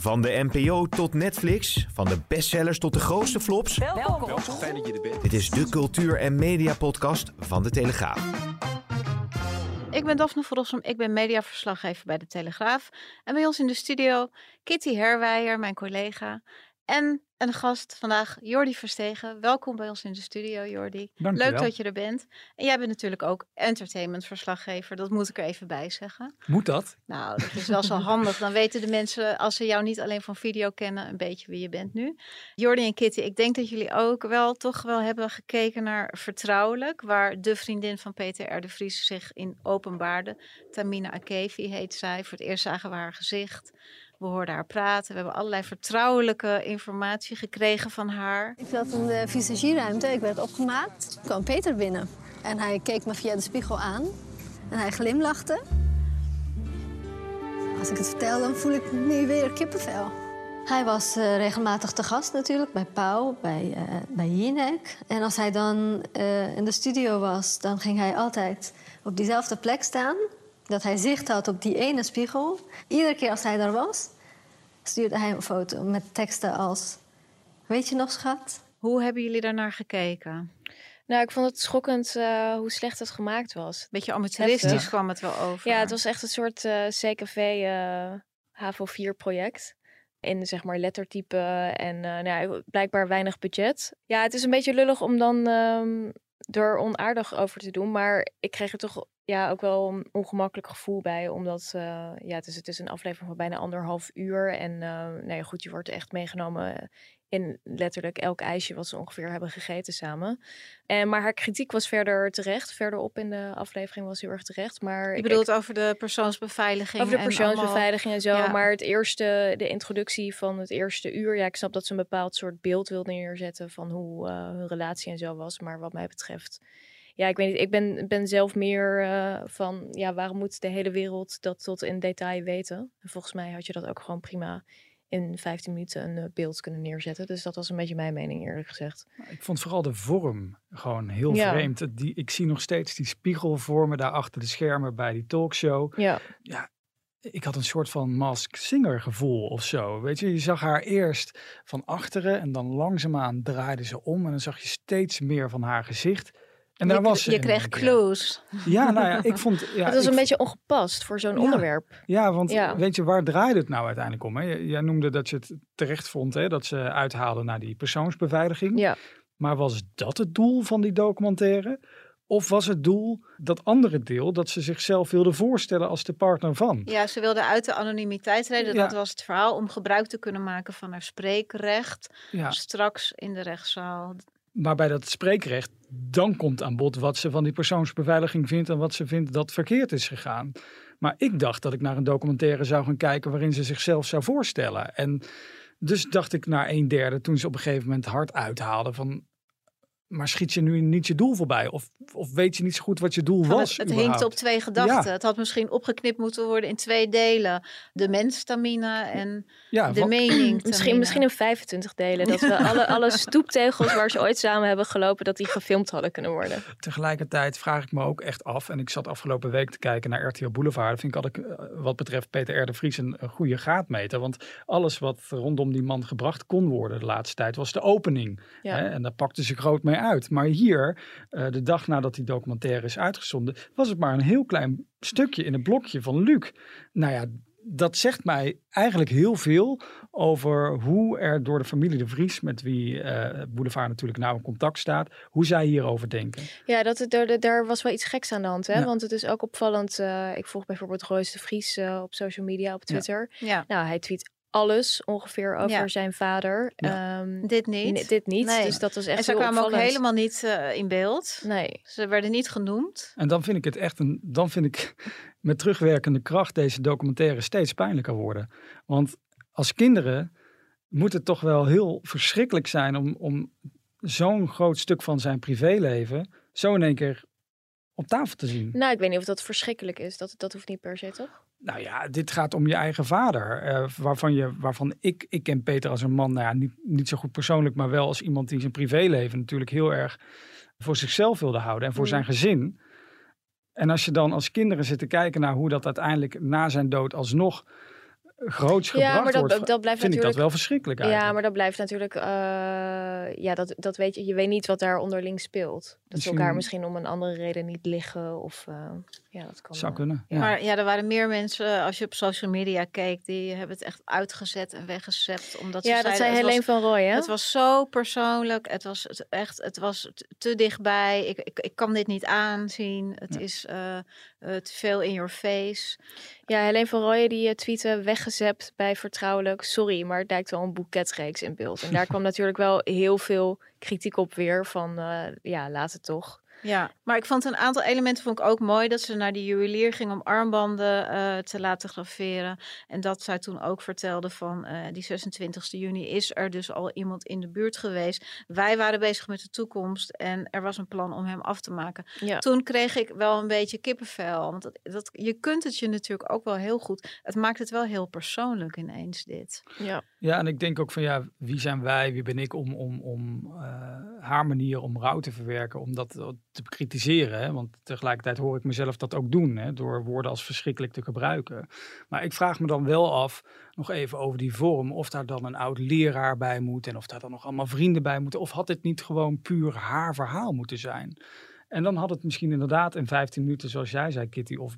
Van de NPO tot Netflix, van de bestsellers tot de grootste flops. Welkom. Fijn dat je er bent. Dit is de cultuur- en mediapodcast van De Telegraaf. Ik ben Daphne Rossum, ik ben mediaverslaggever bij De Telegraaf. En bij ons in de studio Kitty Herwijer, mijn collega. En een gast vandaag, Jordi Verstegen. Welkom bij ons in de studio, Jordi. Dankjewel. Leuk dat je er bent. En jij bent natuurlijk ook entertainmentverslaggever. Dat moet ik er even bij zeggen. Moet dat? Nou, dat is wel zo handig. Dan weten de mensen, als ze jou niet alleen van video kennen, een beetje wie je bent nu. Jordi en Kitty, ik denk dat jullie ook wel toch wel hebben gekeken naar Vertrouwelijk, waar de vriendin van Peter R. de Vries zich in openbaarde. Tamina Akevi heet zij. Voor het eerst zagen we haar gezicht. We hoorden haar praten. We hebben allerlei vertrouwelijke informatie gekregen van haar. Ik zat in de visagieruimte, ik werd opgemaakt. Toen kwam Peter binnen en hij keek me via de spiegel aan en hij glimlachte. Als ik het vertel, dan voel ik nu weer kippenvel. Hij was eh, regelmatig te gast natuurlijk bij Pauw, bij, eh bij Jinek. En als hij dan eh, in de studio was, dan ging hij altijd op diezelfde plek staan. Dat hij zicht had op die ene spiegel. Iedere keer als hij daar was, stuurde hij een foto met teksten als... Weet je nog, schat? Hoe hebben jullie daarnaar gekeken? Nou, ik vond het schokkend eh, hoe slecht het gemaakt was. Beetje amateuristisch Heftig. kwam het wel over. Ja, het was echt een soort eh, CKV eh HAVO 4 project. In zeg maar lettertype en eh, nou ja, blijkbaar weinig budget. Ja, het is een beetje lullig om dan ehm, er onaardig over te doen. Maar ik kreeg er toch ja, ook wel een ongemakkelijk gevoel bij. Omdat eh, ja, het, is, het is een aflevering van bijna anderhalf uur. En ja, goed, je wordt echt meegenomen in letterlijk elk ijsje wat ze ongeveer hebben gegeten samen. En, maar haar kritiek was verder terecht. Verderop in de aflevering was heel erg terecht. Maar Je ik- bedoelt over de persoonsbeveiliging. over de en persoonsbeveiliging en zo. ja. Maar het eerste, de introductie van het eerste uur. Ja, ik snap dat ze een bepaald soort beeld wilde neerzetten van hoe eh, hun relatie en zo was. Maar wat mij betreft. Ja, ik weet niet. Ik ben, ben zelf meer eh, van. Ja, waarom moet de hele wereld dat tot in detail weten? En volgens mij had je dat ook gewoon prima in 15 minuten een eh, beeld kunnen neerzetten. Dus dat was een beetje mijn mening, eerlijk gezegd. Ik vond vooral de vorm gewoon heel Ja. vreemd. Die, ik zie nog steeds die spiegelvormen daar achter de schermen bij die talkshow. Ja, Ik had een soort van Mask Singer gevoel of zo. Weet je, je zag haar eerst van achteren en dan langzaamaan draaide ze om. En dan zag je steeds meer van haar gezicht. En daar je, was je kreeg clues. Ja, nou ja, ik vond... Ja, het was een beetje ongepast voor zo'n Ja. onderwerp. Ja, want Ja. weet je, waar draaide het nou uiteindelijk om? Hè? Jij noemde dat je het terecht vond, hè? dat ze uithaalden naar die persoonsbeveiliging. Ja. Maar was dat het doel van die documentaire? Of was het doel dat andere deel, dat ze zichzelf wilde voorstellen als de partner van? Ja, ze wilde uit de anonimiteit treden. Ja. Dat was het verhaal om gebruik te kunnen maken van haar spreekrecht. Ja. Straks in de rechtszaal. Maar bij dat spreekrecht, dan komt aan bod wat ze van die persoonsbeveiliging vindt en wat ze vindt dat verkeerd is gegaan. Maar ik dacht dat ik naar een documentaire zou gaan kijken waarin ze zichzelf zou voorstellen. En dus dacht ik naar een derde toen ze op een gegeven moment hard uithaalde van... Maar schiet je nu niet je doel voorbij? Of, of weet je niet zo goed wat je doel was? het het hinkt op twee gedachten. Ja. Het had misschien opgeknipt moeten worden in twee delen. De menstamina en Ja, de mening. Misschien, misschien in 25 delen. Dat we alle, alle stoeptegels waar ze ooit samen hebben gelopen, dat die gefilmd hadden kunnen worden. Tegelijkertijd vraag ik me ook echt af, en ik zat afgelopen week te kijken naar RTL Boulevard. Dat vind ik altijd, eh, wat betreft Peter R. de Vries een, een goede graadmeter. Want alles wat rondom die man gebracht kon worden de laatste tijd, was de opening. Ja. Hè? En daar pakte ze groot mee uit. Maar hier, eh, de dag nadat die documentaire is uitgezonden, was het maar een heel klein stukje in het blokje van Luc. Nou ja, dat zegt mij eigenlijk heel veel over hoe er door de familie de Vries, met wie eh Boulevard natuurlijk nauw in contact staat, hoe zij hierover denken. Ja, dat, het- daar, daar was wel iets geks aan de hand. Hè? Ja. Want het is ook opvallend. eh, ik volg bijvoorbeeld Royce de Vries eh, op social media, op Twitter. Ja. Nou, hij tweet alles ongeveer over Ja. zijn vader. Ja. Ehm, Dit niet. nee, dit niet. Nee. Dus dat was echt en ze kwamen ook helemaal niet eh, in beeld. Nee. Ze werden niet genoemd. En dan vind ik het echt een. Dan vind ik met terugwerkende kracht deze documentaire steeds pijnlijker worden. Want als kinderen moet het toch wel heel verschrikkelijk zijn om, om zo'n groot stuk van zijn privéleven zo in één keer op tafel te zien. Nou, ik weet niet of dat verschrikkelijk is. Dat, dat hoeft niet per se, toch? Nou ja, dit gaat om je eigen vader. eh, waarvan, je, waarvan ik, ik ken Peter als een man, nou ja, niet, niet zo goed persoonlijk, maar wel als iemand die zijn privéleven natuurlijk heel erg voor zichzelf wilde houden en voor Mm. zijn gezin. En als je dan als kinderen zit te kijken naar hoe dat uiteindelijk na zijn dood alsnog groots gebracht Ja, maar dat, wordt, dat blijft vind ik dat wel verschrikkelijk eigenlijk. Ja, maar dat blijft natuurlijk... eh, ja, dat, dat weet je. Je weet niet wat daar onderling speelt. Dat ze elkaar misschien om een andere reden niet liggen. Of eh, ja, dat kan. Zou kunnen. Ja. Maar ja, er waren meer mensen, eh, als je op social media keek, die hebben het echt uitgezet en weggezept. Omdat Ja, ze dat zeiden, zei Helene van Rooij, hè? Het was zo persoonlijk. Het was het echt, het was te dichtbij. Ik, ik, ik kan dit niet aanzien. Het Ja. is eh, eh, te veel in your face. Ja, Helene van Rooyen die uh, tweette weggezept bij Vertrouwelijk. Sorry, maar het lijkt wel een boeketreeks in beeld. En daar kwam natuurlijk wel heel veel kritiek op weer van, eh, ja, laat het toch. Ja, maar ik vond een aantal elementen vond ik ook mooi. Dat ze naar die juwelier ging om armbanden eh, te laten graveren. En dat zij toen ook vertelde van eh, die 26 juni is er dus al iemand in de buurt geweest. Wij waren bezig met de toekomst en er was een plan om hem af te maken. Ja. Toen kreeg ik wel een beetje kippenvel. Want dat, dat, je kunt het je natuurlijk ook wel heel goed. Het maakt het wel heel persoonlijk ineens dit. Ja. Ja, en ik denk ook van ja, wie zijn wij, wie ben ik om, om, om eh, haar manier om rouw te verwerken, om dat eh, te bekritiseren. Want tegelijkertijd hoor ik mezelf dat ook doen, hè? door woorden als verschrikkelijk te gebruiken. Maar ik vraag me dan wel af, nog even over die vorm, of daar dan een oud leraar bij moet en of daar dan nog allemaal vrienden bij moeten. Of had het niet gewoon puur haar verhaal moeten zijn? En dan had het misschien inderdaad in 15 minuten, zoals jij zei, Kitty, of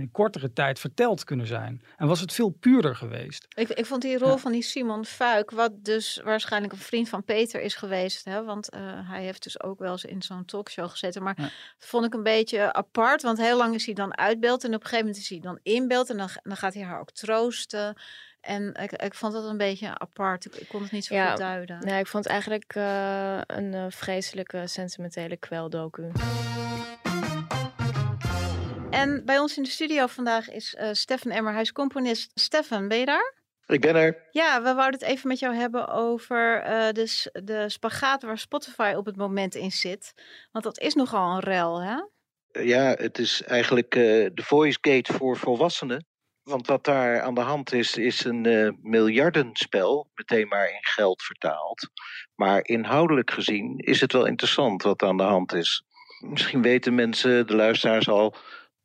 in kortere tijd verteld kunnen zijn. En was het veel puurder geweest. Ik, ik vond die rol Ja. van die Simon Fuik, wat dus waarschijnlijk een vriend van Peter is geweest. Hè? Want eh, hij heeft dus ook wel eens in zo'n talkshow gezeten. Maar Ja. vond ik een beetje apart. Want heel lang is hij dan uit beeld. En op een gegeven moment is hij dan in beeld. En dan, dan gaat hij haar ook troosten. En ik, ik vond dat een beetje apart. Ik, ik kon het niet zo Ja, goed duiden. Nee, ik vond het eigenlijk eh, een eh, vreselijke sentimentele kweldoku. En bij ons in de studio vandaag is eh Stefan Emmer. Hij is componist. Stefan, ben je daar? Ik ben er. Ja, we wouden het even met jou hebben over eh, de, spagaat waar Spotify op het moment in zit. Want dat is nogal een rel, hè? Ja, het is eigenlijk eh, de voice gate voor volwassenen. Want wat daar aan de hand is, is een eh, miljardenspel, meteen maar in geld vertaald. Maar inhoudelijk gezien is het wel interessant wat aan de hand is. Misschien weten mensen, de luisteraars al,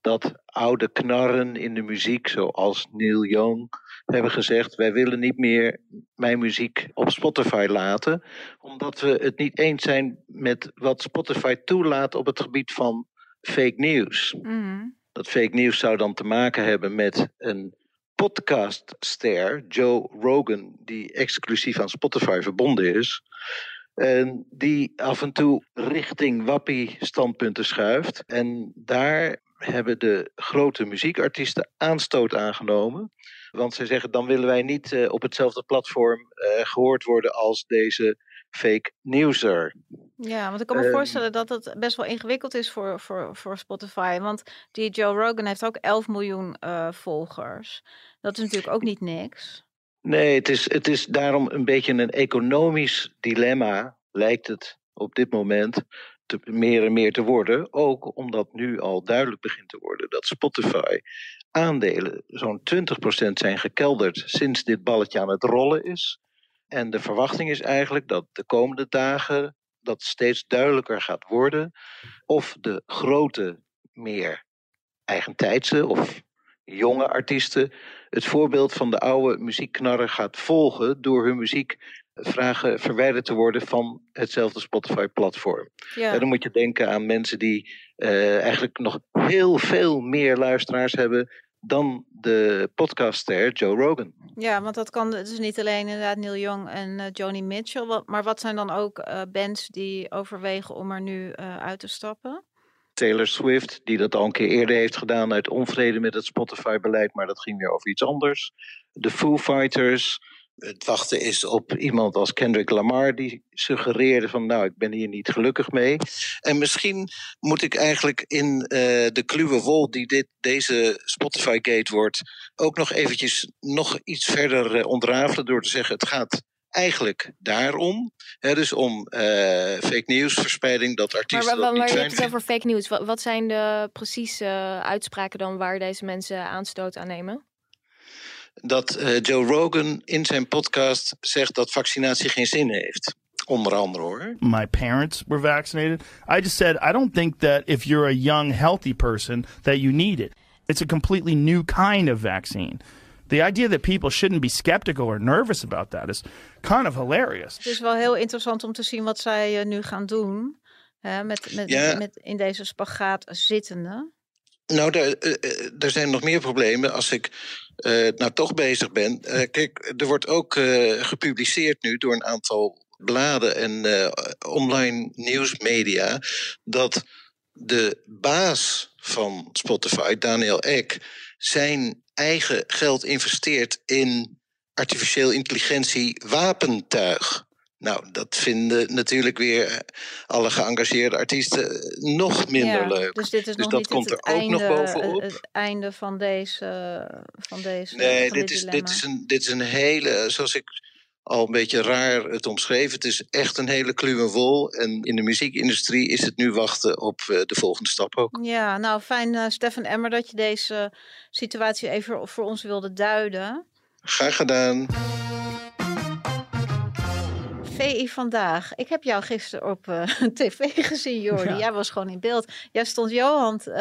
dat oude knarren in de muziek, zoals Neil Young, hebben gezegd: wij willen niet meer mijn muziek op Spotify laten, omdat we het niet eens zijn met wat Spotify toelaat op het gebied van fake news. Mhm. Dat fake nieuws zou dan te maken hebben met een podcastster, Joe Rogan, die exclusief aan Spotify verbonden is. En die af en toe richting wappie standpunten schuift. En daar hebben de grote muziekartiesten aanstoot aangenomen. Want zij zeggen, dan willen wij niet eh, op hetzelfde platform eh, gehoord worden als deze fake newser. Ja, want ik kan me Ehm. voorstellen dat het best wel ingewikkeld is voor, voor, voor Spotify. Want die Joe Rogan heeft ook 11 miljoen eh, volgers. Dat is natuurlijk ook niet niks. Nee, het is, het is daarom een beetje een economisch dilemma, lijkt het op dit moment te, meer en meer te worden. Ook omdat nu al duidelijk begint te worden dat Spotify aandelen zo'n 20% zijn gekelderd sinds dit balletje aan het rollen is. En de verwachting is eigenlijk dat de komende dagen dat steeds duidelijker gaat worden of de grote, meer eigentijdse of jonge artiesten het voorbeeld van de oude muziekknarren gaat volgen door hun muziek vragen verwijderd te worden van hetzelfde Spotify-platform. Ja. En dan moet je denken aan mensen die eh, eigenlijk nog heel veel meer luisteraars hebben dan de podcaster Joe Rogan. Ja, want dat kan dus niet alleen inderdaad Neil Young en eh, Joni Mitchell. Wat, maar wat zijn dan ook eh, bands die overwegen om er nu uit te stappen? Taylor Swift, die dat al een keer eerder heeft gedaan uit onvrede met het Spotify-beleid, maar dat ging weer over iets anders. De Foo Fighters. Het wachten is op iemand als Kendrick Lamar, die suggereerde van nou, ik ben hier niet gelukkig mee. En misschien moet ik eigenlijk in uh, de kluwe wol die dit, deze Spotify-gate wordt, ook nog eventjes nog iets verder uh, ontrafelen door te zeggen, het gaat eigenlijk daarom. Hè, dus om uh, fake nieuwsverspreiding, dat artiesten. Maar, maar, je hebt het over fake news. Wat, wat zijn de precieze uitspraken dan waar deze mensen aanstoot aan nemen? Dat uh, Joe Rogan in zijn podcast zegt dat vaccinatie geen zin heeft. Onder andere hoor. My parents were vaccinated. I just said I don't think that if you're a young, healthy person that you need it. It's a completely new kind of vaccine. The idea that people shouldn't be skeptical or nervous about that is kind of hilarious. Het is wel heel interessant om te zien wat zij uh, nu gaan doen. Hè, met, met, Ja. met in deze spagaat zittende. Nou, er, uh, er zijn nog meer problemen als ik uh, nou toch bezig ben. Kijk, er wordt ook gepubliceerd nu door een aantal bladen en online nieuwsmedia dat de baas van Spotify, Daniel Ek, zijn eigen geld investeert in artificieel intelligentie wapentuig. Nou, dat vinden natuurlijk weer alle geëngageerde artiesten nog minder ja, leuk. Dus dit is dus nog dat niet komt er ook einde, nog bovenop. Het einde van deze. Van deze nee, van dit, dit is, dit, is een, dit is een hele, zoals ik al een beetje raar het omschreven. Het is echt een hele kluwe wol. En in de muziekindustrie is het nu wachten op de volgende stap ook. Ja, nou fijn, uh, Stefan Emmer, dat je deze situatie even voor ons wilde duiden. Graag gedaan. VI vandaag. Ik heb jou gisteren op uh, tv gezien, Jordi. Ja. Jij was gewoon in beeld. Jij stond Johan uh,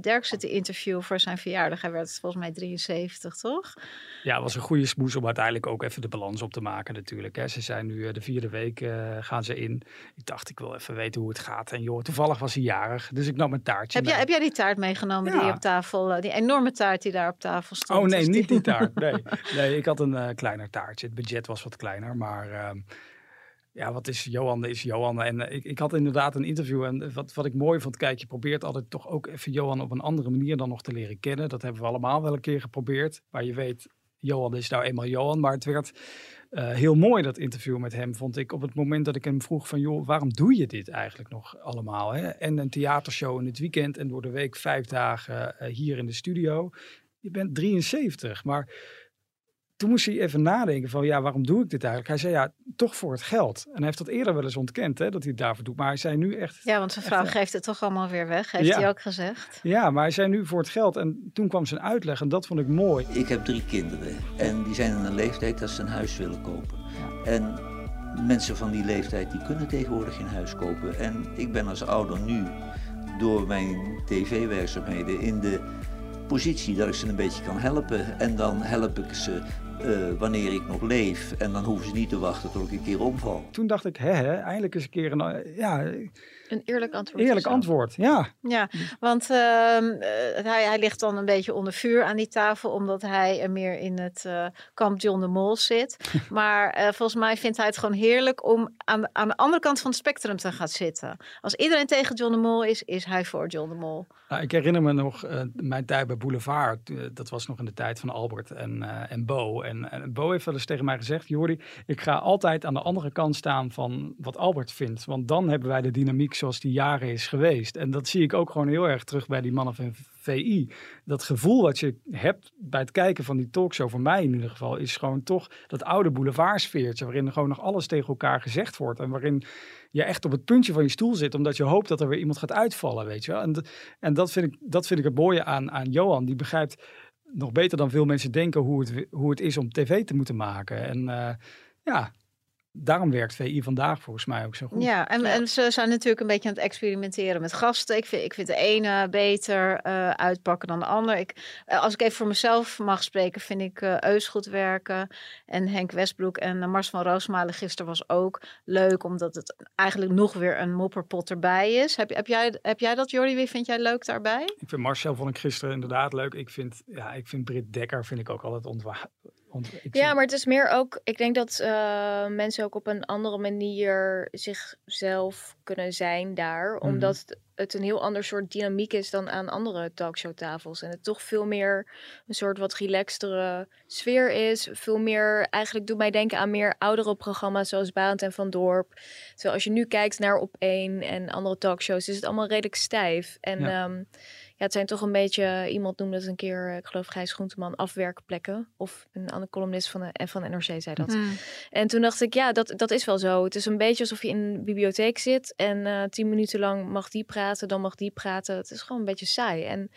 Derksen te interviewen voor zijn verjaardag. Hij werd volgens mij 73, toch? Ja, het was een goede smoes om uiteindelijk ook even de balans op te maken natuurlijk. Hè. Ze zijn nu uh, de vierde week gaan ze in. Ik dacht, ik wil even weten hoe het gaat. En joh, toevallig was hij jarig, dus ik nam een taartje heb jij, heb jij die taart meegenomen ja. die op tafel, die enorme taart die daar op tafel stond? Oh nee, niet die taart. Nee, nee ik had een kleiner taartje. Het budget was wat kleiner, maar... Ja, wat is Johan? Is Johan. En uh, ik, ik had inderdaad een interview. En wat, wat ik mooi vond, kijk, je probeert altijd toch ook even Johan op een andere manier dan nog te leren kennen. Dat hebben we allemaal wel een keer geprobeerd. Maar je weet, Johan is nou eenmaal Johan. Maar het werd uh, heel mooi, dat interview met hem, vond ik. Op het moment dat ik hem vroeg van, joh, waarom doe je dit eigenlijk nog allemaal? Hè? En een theatershow in het weekend en door de week vijf dagen hier in de studio. Je bent 73, maar toen moest hij even nadenken van, ja, waarom doe ik dit eigenlijk? Hij zei, ja, toch voor het geld. En hij heeft dat eerder wel eens ontkend, hè, dat hij het daarvoor doet. Maar hij zei nu echt... Ja, want zijn vrouw echt, geeft het toch allemaal weer weg, heeft ja. hij ook gezegd. Ja, maar hij zei nu voor het geld. En toen kwam zijn uitleg en dat vond ik mooi. Ik heb drie kinderen en die zijn in een leeftijd dat ze een huis willen kopen. En mensen van die leeftijd, die kunnen tegenwoordig geen huis kopen. En ik ben als ouder nu, door mijn tv-werkzaamheden, in de positie dat ik ze een beetje kan helpen. En dan help ik ze uh, wanneer ik nog leef. En dan hoeven ze niet te wachten tot ik een keer omval. Toen dacht ik, hè, hè eindelijk eens een keer een, ja, een eerlijk antwoord. Eerlijk antwoord, ja. Ja, want uh, hij, hij ligt dan een beetje onder vuur aan die tafel, omdat hij er meer in het uh, kamp John de Mol zit. maar uh, volgens mij vindt hij het gewoon heerlijk om aan, aan de andere kant van het spectrum te gaan zitten. Als iedereen tegen John de Mol is, is hij voor John de Mol. Nou, ik herinner me nog mijn tijd bij Boulevard. Dat was nog in de tijd van Albert en, en Bo. En, en Bo heeft wel eens tegen mij gezegd, Jordi, ik ga altijd aan de andere kant staan van wat Albert vindt. Want dan hebben wij de dynamiek zoals die jaren is geweest. En dat zie ik ook gewoon heel erg terug bij die mannen van VI. Dat gevoel wat je hebt bij het kijken van die talkshow, voor mij in ieder geval, is gewoon toch dat oude boulevardsfeertje, waarin gewoon nog alles tegen elkaar gezegd wordt. En waarin je echt op het puntje van je stoel zit, omdat je hoopt dat er weer iemand gaat uitvallen, weet je wel. En, en dat, vind ik, dat vind ik het mooie aan, aan Johan. Die begrijpt nog beter dan veel mensen denken hoe het, hoe het is om tv te moeten maken. En uh, ja, daarom werkt VI vandaag volgens mij ook zo goed. Ja, en, en, ze zijn natuurlijk een beetje aan het experimenteren met gasten. Ik vind, ik vind de ene beter uh, uitpakken dan de ander. Ik, uh, als ik even voor mezelf mag spreken, vind ik uh, Eus goed werken. En Henk Westbroek en Mars van Roosmalen gisteren was ook leuk. Omdat het eigenlijk nog weer een mopperpot erbij is. Heb, heb, jij, heb jij dat, Jordi? Wie vind jij leuk daarbij? Ik vind Marcel vond ik gisteren inderdaad leuk. Ik vind, ja, ik vind Britt Dekker vind ik ook altijd ontwa ja, maar het is meer ook. Ik denk dat uh, mensen ook op een andere manier zichzelf kunnen zijn daar. Mhm. Omdat het een heel ander soort dynamiek is dan aan andere talkshowtafels. En het toch veel meer een soort wat relaxtere sfeer is. Veel meer, eigenlijk doet mij denken aan meer oudere programma's zoals Barend en Van Dorp. Terwijl als je nu kijkt naar Op 1 en andere talkshows, is het allemaal redelijk stijf. En Ja. ja. Ja, het zijn toch een beetje, iemand noemde het een keer, ik geloof Gijs Groenteman, afwerkplekken. Of een andere columnist van, de, van NRC zei dat. Hmm. En toen dacht ik, ja, dat, dat is wel zo. Het is een beetje alsof je in een bibliotheek zit en eh, tien minuten lang mag die praten, dan mag die praten. Het is gewoon een beetje saai. En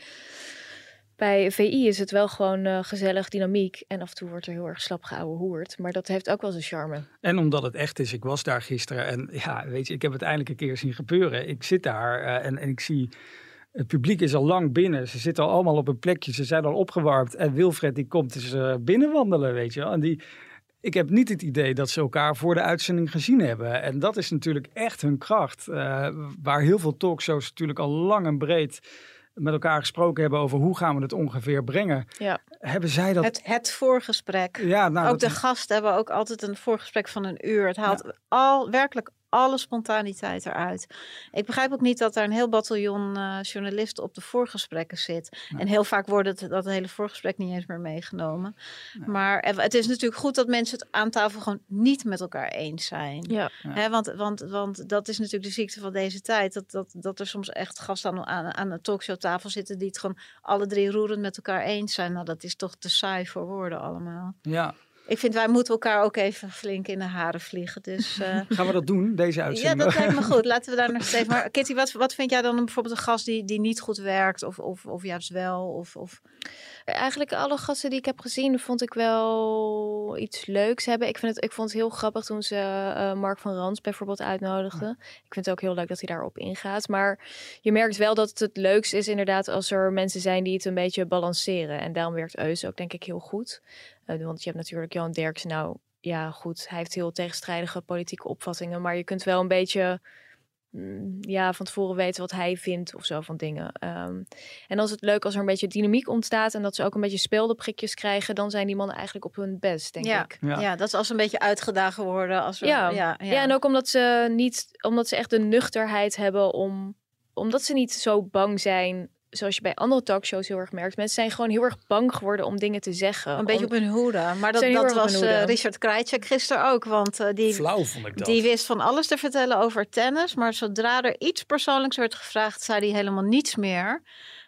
bij VI is het wel gewoon eh, gezellig, dynamiek. En af en toe wordt er heel erg slap hoerd. Maar dat heeft ook wel zijn charme. En omdat het echt is, ik was daar gisteren en ja, weet je, ik heb het eindelijk een keer zien gebeuren. Ik zit daar eh, en, en ik zie, het publiek is al lang binnen. Ze zitten al allemaal op een plekje, ze zijn al opgewarmd. En Wilfred die komt dus eh, binnenwandelen, weet je wel. En die, ik heb niet het idee dat ze elkaar voor de uitzending gezien hebben. En dat is natuurlijk echt hun kracht. Eh, waar heel veel talkshows natuurlijk al lang en breed met elkaar gesproken hebben over hoe gaan we het ongeveer brengen. Ja. Hebben zij dat... Het, het voorgesprek. Ja, nou, ook dat- de gasten hebben ook altijd een voorgesprek van een uur. Het haalt al werkelijk alle spontaniteit eruit. Ik begrijp ook niet dat daar een heel bataljon eh, journalisten op de voorgesprekken zit. En heel vaak wordt het, dat hele voorgesprek niet eens meer meegenomen. Maar eh, het is natuurlijk goed dat mensen het aan tafel gewoon niet met elkaar eens zijn. Ja. Hè, want, want, want dat is natuurlijk de ziekte van deze tijd. Dat, dat, dat er soms echt gasten aan, aan, aan een talkshowtafel zitten die het gewoon alle drie roerend met elkaar eens zijn. Nou, dat is toch te saai voor woorden allemaal. Ja. Ik vind wij moeten elkaar ook even flink in de haren vliegen. Dus eh, Gaan we dat doen, deze ja, uitzending? dat lijkt me goed. Laten we daar nog steeds. Maar Kitty, wat, wat vind jij dan bijvoorbeeld een gast die, die niet goed werkt? Of, of, of juist wel? Of, of... Eigenlijk alle gasten die ik heb gezien, vond ik wel iets leuks hebben. Ik, vind het, ik vond het heel grappig toen ze eh, Mark van Rans bijvoorbeeld uitnodigden. Ik vind het ook heel leuk dat hij daarop ingaat. Maar je merkt wel dat het het leukst is inderdaad als er mensen zijn die het een beetje balanceren. En daarom werkt Eus ook denk ik heel goed. Eh, want je hebt natuurlijk Johan Derksen. Nou ja, goed, hij heeft heel tegenstrijdige politieke opvattingen. Maar je kunt wel een beetje ja, van tevoren weten wat hij vindt of zo van dingen. Ehm, en dan is het leuk als er een beetje dynamiek ontstaat en dat ze ook een beetje speeldeprikjes krijgen, dan zijn die mannen eigenlijk op hun best, denk ja, ik. ja. dat is als ze een beetje uitgedagen worden. Als we, Ja. ja, Ja, en ook omdat ze niet, omdat ze echt de nuchterheid hebben om, omdat ze niet zo bang zijn. Zoals je bij andere talkshows heel erg merkt. Mensen zijn gewoon heel erg bang geworden om dingen te zeggen. Een beetje op hun hoede. Maar dat, dat was eh. Richard Krajcek gisteren ook. Want eh, die, Flauw vond ik dat. die wist van alles te vertellen over tennis. Maar zodra er iets persoonlijks werd gevraagd, zei hij helemaal niets meer.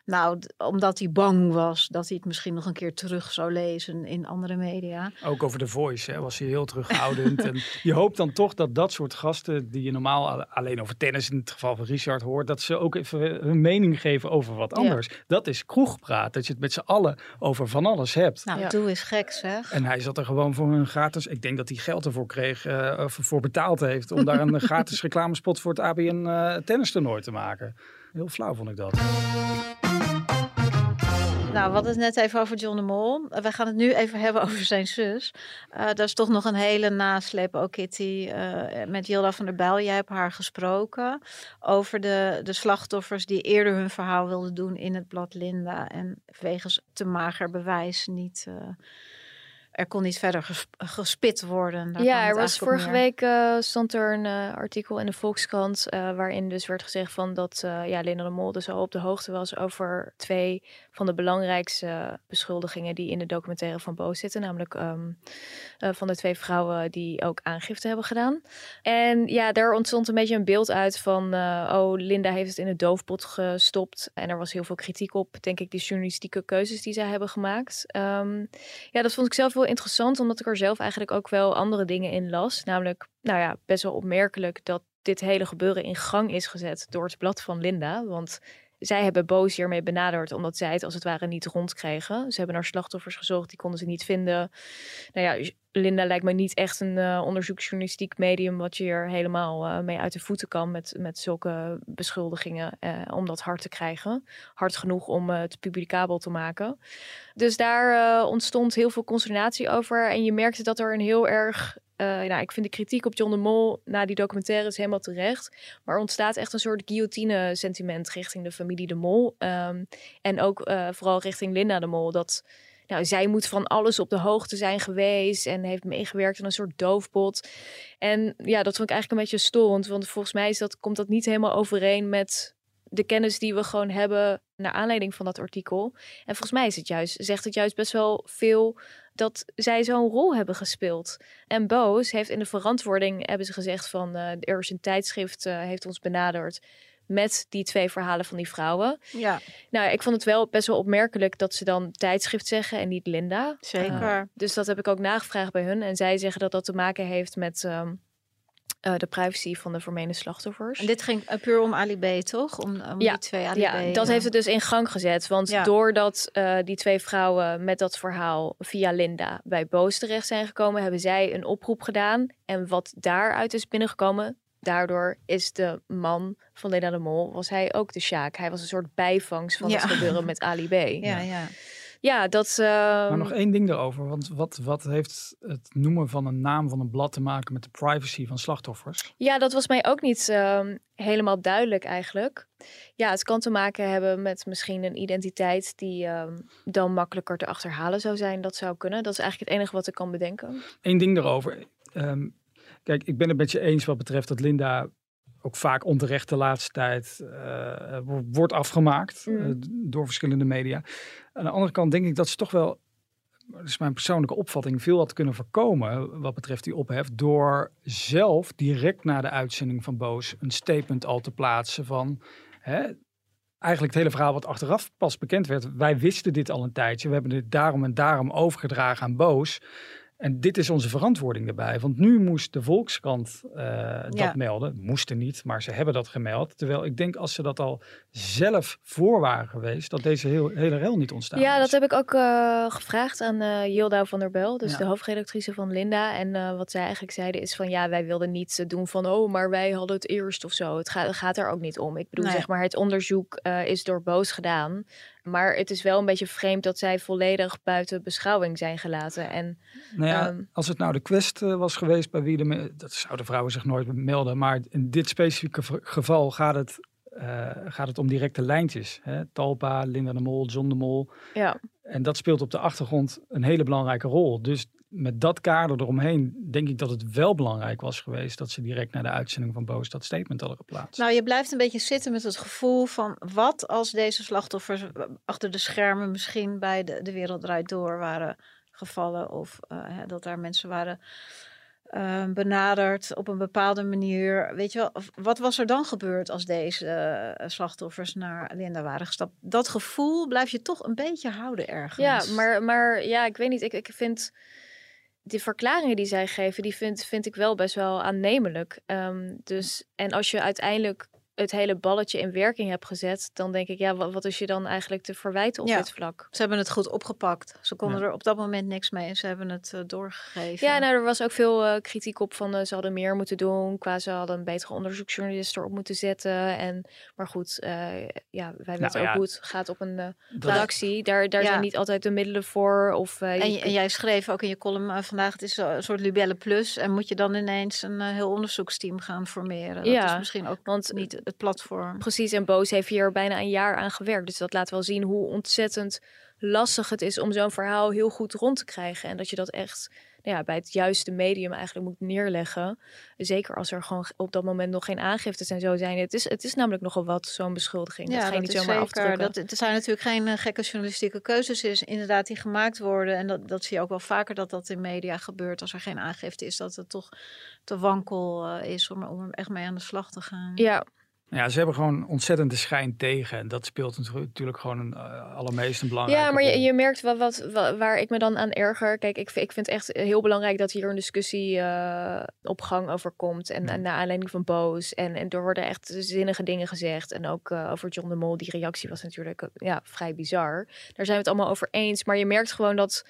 Nou, omdat hij bang was dat hij het misschien nog een keer terug zou lezen in andere media. Ook over de voice hè, was hij heel terughoudend. en je hoopt dan toch dat dat soort gasten, die je normaal alleen over tennis, in het geval van Richard hoort, dat ze ook even hun mening geven over wat anders. Dat is kroegpraat, dat je het met z'n allen over van alles hebt. Nou, Ja. doe eens gek zeg. En hij zat er gewoon voor een gratis. Ik denk dat hij geld ervoor kreeg, eh, of voor betaald heeft, om daar een gratis reclamespot voor het ABN eh tennistoernooi te maken. Heel flauw vond ik dat. Nou, we hadden het net even over John de Mol. We gaan het nu even hebben over zijn zus. Eh dat is toch nog een hele nasleep ook, Kitty. eh, met Jilda van der Bijl. Jij hebt haar gesproken over de, de slachtoffers die eerder hun verhaal wilden doen in het blad Linda. En wegens te mager bewijs niet... eh, er kon niet verder ges- gespit worden. Daar ja, er was vorige week eh, stond er een eh, artikel in de Volkskrant eh, waarin dus werd gezegd van dat ja, Linda de Mol dus al op de hoogte was over twee van de belangrijkste beschuldigingen die in de documentaire van Boos zitten, namelijk ehm, eh, van de twee vrouwen die ook aangifte hebben gedaan. En ja, daar ontstond een beetje een beeld uit van eh, oh, Linda heeft het in de doofpot gestopt en er was heel veel kritiek op, denk ik, die journalistieke keuzes die zij hebben gemaakt. Ehm, ja, dat vond ik zelf wel interessant, omdat ik er zelf eigenlijk ook wel andere dingen in las. Namelijk, nou ja, best wel opmerkelijk dat dit hele gebeuren in gang is gezet door het blad van Linda. Want zij hebben Boos hiermee benaderd omdat zij het als het ware niet rondkregen. Ze hebben naar slachtoffers gezocht, die konden ze niet vinden. Nou ja, Linda lijkt me niet echt een eh, onderzoeksjournalistiek medium wat je er helemaal eh, mee uit de voeten kan met, met zulke beschuldigingen eh, om dat hard te krijgen. Hard genoeg om het publicabel te maken. Dus daar ontstond heel veel consternatie over. En je merkte dat er een heel erg. eh, nou, ik vind de kritiek op John de Mol na die documentaire is helemaal terecht. Maar er ontstaat echt een soort guillotine-sentiment richting de familie de Mol. Ehm, en ook vooral richting Linda de Mol. Dat nou, zij moet van alles op de hoogte zijn geweest en heeft meegewerkt aan een soort doofpot. En ja, dat vond ik eigenlijk een beetje storend, want volgens mij is dat, komt dat niet helemaal overeen met de kennis die we gewoon hebben naar aanleiding van dat artikel. En volgens mij is het juist, zegt het juist best wel veel dat zij zo'n rol hebben gespeeld. En Boos heeft in de verantwoording, hebben ze gezegd van uh, er is een tijdschrift uh, heeft ons benaderd met die twee verhalen van die vrouwen. Ja. Nou, ik vond het wel best wel opmerkelijk dat ze dan tijdschrift zeggen en niet Linda. Zeker. Uh, dus dat heb ik ook nagevraagd bij hun. En zij zeggen dat dat te maken heeft met um, uh, de privacy van de vermeende slachtoffers. En dit ging uh, puur om Ali B, toch? Om, om ja, die twee Ali ja, dat heeft het dus in gang gezet. Want Ja. doordat uh, die twee vrouwen met dat verhaal via Linda bij Boos terecht zijn gekomen, hebben zij een oproep gedaan. En wat daaruit is binnengekomen, daardoor is de man van Linda de Mol, was hij ook de Sjaak. Hij was een soort bijvangst van Ja. het gebeuren met Ali B. Ja, ja. Ja, dat... Maar ehm, nog één ding erover. Want wat, wat heeft het noemen van een naam van een blad te maken met de privacy van slachtoffers? Ja, dat was mij ook niet ehm, helemaal duidelijk eigenlijk. Ja, het kan te maken hebben met misschien een identiteit die ehm, dan makkelijker te achterhalen zou zijn. Dat zou kunnen. Dat is eigenlijk het enige wat ik kan bedenken. Eén ding erover. Ehm, kijk, ik ben het met je eens wat betreft dat Linda ook vaak onterecht de laatste tijd eh, wo- wordt afgemaakt Mm. eh, door verschillende media. Aan de andere kant denk ik dat ze toch wel, dat is mijn persoonlijke opvatting, veel had kunnen voorkomen wat betreft die ophef door zelf direct na de uitzending van Boos een statement al te plaatsen van hè, eigenlijk het hele verhaal wat achteraf pas bekend werd. Wij wisten dit al een tijdje. We hebben dit daarom en daarom overgedragen aan Boos. En dit is onze verantwoording daarbij. Want nu moest de Volkskrant eh, dat Ja. melden. Moesten niet, maar ze hebben dat gemeld. Terwijl ik denk als ze dat al zelf voor waren geweest, dat deze heel, hele rel niet ontstaan Ja, is. dat heb ik ook eh, gevraagd aan eh Yilda van der Bel, dus Ja. de hoofdredactrice van Linda. En eh, wat zij eigenlijk zeiden is van ja, wij wilden niet doen van oh, maar wij hadden het eerst of zo. Het gaat, het gaat er ook niet om. Ik bedoel, Nee. zeg maar, het onderzoek eh, is door Boos gedaan. Maar het is wel een beetje vreemd dat zij volledig buiten beschouwing zijn gelaten. En Nou ja, Ehm. als het nou de quest eh, was geweest bij wie de... Dat zouden vrouwen zich nooit melden. Maar in dit specifieke geval gaat het, eh, gaat het om directe lijntjes. Hè? Talpa, Linda de Mol, John de Mol. ja, En dat speelt op de achtergrond een hele belangrijke rol. Dus met dat kader eromheen denk ik dat het wel belangrijk was geweest... dat ze direct na de uitzending van Boos dat statement hadden geplaatst. Nou, je blijft een beetje zitten met het gevoel van wat als deze slachtoffers achter de schermen misschien bij de, de wereld draait door waren gevallen of eh, hè, dat daar mensen waren eh, benaderd op een bepaalde manier. Weet je wel, wat was er dan gebeurd als deze eh, slachtoffers naar Linda waren gestapt? Dat gevoel blijf je toch een beetje houden ergens. ja maar, maar ja, ik weet niet. Ik, ik vind die verklaringen die zij geven, die vind, vind ik wel best wel aannemelijk. Ehm, dus, en als je uiteindelijk het hele balletje in werking hebt gezet, dan denk ik, ja, wat, wat is je dan eigenlijk te verwijten op Ja. dit vlak? Ze hebben het goed opgepakt. Ze konden Ja. er op dat moment niks mee en ze hebben het eh, doorgegeven. Ja, nou, er was ook veel eh, kritiek op van eh, ze hadden meer moeten doen. Qua ze hadden een betere onderzoeksjournalist erop moeten zetten. En, maar goed, eh, ja, wij weten ook ja, hoe het gaat op een dat- redactie. Daar, daar Ja. zijn niet altijd de middelen voor. Of, eh, En, je- en jij schreef ook in je column vandaag, het is een soort Libelle Plus. En moet je dan ineens een heel onderzoeksteam gaan formeren. Dat Ja, is misschien ook want niet het platform. Precies, en Boos heeft hier bijna een jaar aan gewerkt. Dus dat laat wel zien hoe ontzettend lastig het is om zo'n verhaal heel goed rond te krijgen. En dat je dat echt nou ja, bij het juiste medium eigenlijk moet neerleggen. Zeker als er gewoon op dat moment nog geen aangiftes en zo zijn. Het is, het is namelijk nogal wat, zo'n beschuldiging. dat ga je dat niet is zomaar zeker. Dat, er zijn natuurlijk geen eh, gekke journalistieke keuzes is, inderdaad die gemaakt worden. En dat, dat zie je ook wel vaker dat dat in media gebeurt. Als er geen aangifte is, dat het toch te wankel eh, is om, om er echt mee aan de slag te gaan. Ja, Ja, ze hebben gewoon ontzettend de schijn tegen. En dat speelt natu- natuurlijk gewoon een uh, allermeest een belangrijke Ja, maar je, je merkt wel wat, wa- waar ik me dan aan erger. Kijk, ik, vind- ik vind echt heel belangrijk dat hier een discussie eh, op gang over komt. En, en naar aanleiding van Boos. En, en er worden echt zinnige dingen gezegd. En ook eh, over John de Mol. Die reactie was natuurlijk ja, vrij bizar. Daar zijn we het allemaal over eens. Maar je merkt gewoon dat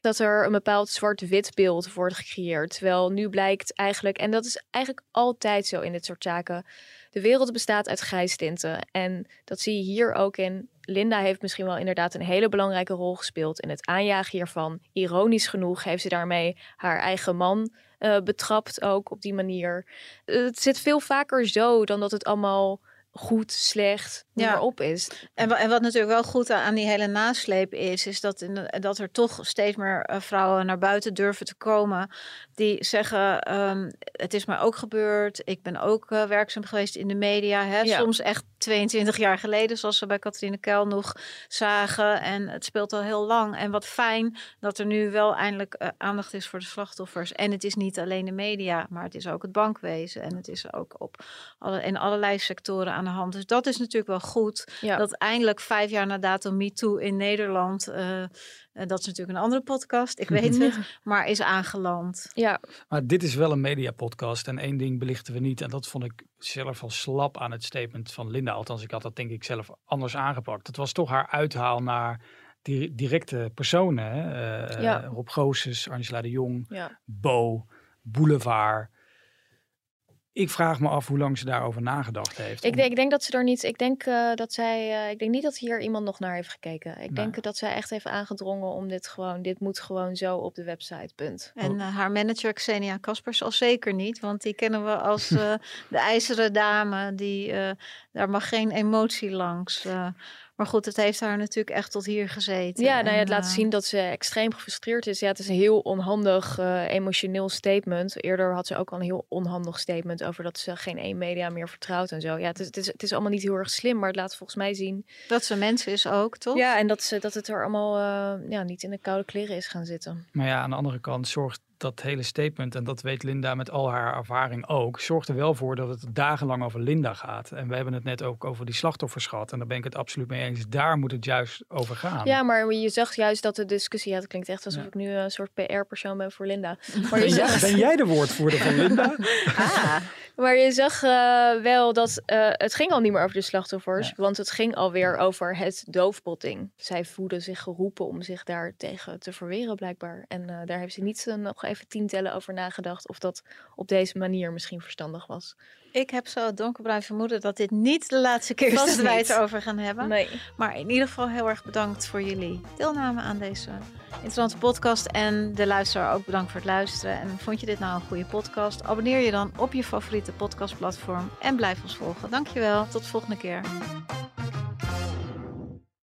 dat er een bepaald zwart-wit beeld wordt gecreëerd. Terwijl nu blijkt eigenlijk, en dat is eigenlijk altijd zo in dit soort zaken, de wereld bestaat uit grijstinten. En dat zie je hier ook in. Linda heeft misschien wel inderdaad een hele belangrijke rol gespeeld in het aanjagen hiervan. Ironisch genoeg heeft ze daarmee haar eigen man eh, betrapt ook op die manier. Het zit veel vaker zo dan dat het allemaal goed, slecht, Ja. ja. op is. En, en wat natuurlijk wel goed aan die hele nasleep is, is dat, in dat er toch steeds meer eh, vrouwen naar buiten durven te komen. Die zeggen, ehm, het is mij ook gebeurd. Ik ben ook eh, werkzaam geweest in de media. Hè? Ja. Soms echt 22 jaar geleden, zoals we bij Katrine Kuil nog zagen. En het speelt al heel lang. En wat fijn dat er nu wel eindelijk eh, aandacht is voor de slachtoffers. En het is niet alleen de media, maar het is ook het bankwezen. En het is ook op alle, in allerlei sectoren aan de hand. Dus dat is natuurlijk wel goed. Ja. Dat eindelijk vijf jaar na datum MeToo in Nederland, eh, eh, dat is natuurlijk een andere podcast, ik weet het, maar is aangeland. Ja, Maar dit is wel een mediapodcast en één ding belichten we niet. En dat vond ik zelf al slap aan het statement van Linda. Althans, ik had dat denk ik zelf anders aangepakt. Het was toch haar uithaal naar die directe personen. Hè? Eh, Ja. Rob Goossens, Angela de Jong, ja. Bo, Boulevard. Ik vraag me af hoe lang ze daarover nagedacht heeft. Ik Om- denk, ik denk dat ze er niet. Ik denk uh, dat zij. Uh, ik denk niet dat hier iemand nog naar heeft gekeken. Ik denk dat zij echt heeft aangedrongen om dit gewoon. Dit moet gewoon zo op de website. Punt. En uh, haar manager Xenia Kaspers al zeker niet, want die kennen we als uh, de ijzeren dame. Die, uh, daar mag geen emotie langs. Maar goed, het heeft haar natuurlijk echt tot hier gezeten. Ja, nou ja, het En, laat uh, zien dat ze extreem gefrustreerd is. Ja, het is een heel onhandig uh, emotioneel statement. Eerder had ze ook al een heel onhandig statement over dat ze geen één media meer vertrouwt en zo. Ja, het is, het is, het is allemaal niet heel erg slim, maar het laat volgens mij zien. Dat ze mens is ook, toch? Ja, en dat, ze, dat het er allemaal uh, ja, niet in de koude kleren is gaan zitten. Maar ja, aan de andere kant zorgt dat hele statement, en dat weet Linda met al haar ervaring ook, zorgt er wel voor dat het dagenlang over Linda gaat. En we hebben het net ook over die slachtoffers gehad. En daar ben ik het absoluut mee eens. Daar moet het juist over gaan. Ja, maar je zag juist dat de discussie, ja, het klinkt echt alsof Ja. ik nu een soort PR-persoon ben voor Linda. Maar Ben je jij, zag, ben jij de woordvoerder van Linda? Ah, maar je zag eh, wel dat eh, het ging al niet meer over de slachtoffers, Ja. want het ging alweer over het doofpotting. Zij voelden zich geroepen om zich daar tegen te verweren blijkbaar. En eh, daar heeft ze niet eh, nog even tientallen over nagedacht of dat op deze manier misschien verstandig was. ik heb zo het donkerbruin vermoeden dat dit niet de laatste keer is dat wij het over gaan hebben. Nee. Maar in ieder geval heel erg bedankt voor jullie deelname aan deze interessante podcast. En de luisteraar ook bedankt voor het luisteren. En vond je dit nou een goede podcast? Abonneer je dan op je favoriete podcastplatform en blijf ons volgen. Dankjewel, tot de volgende keer.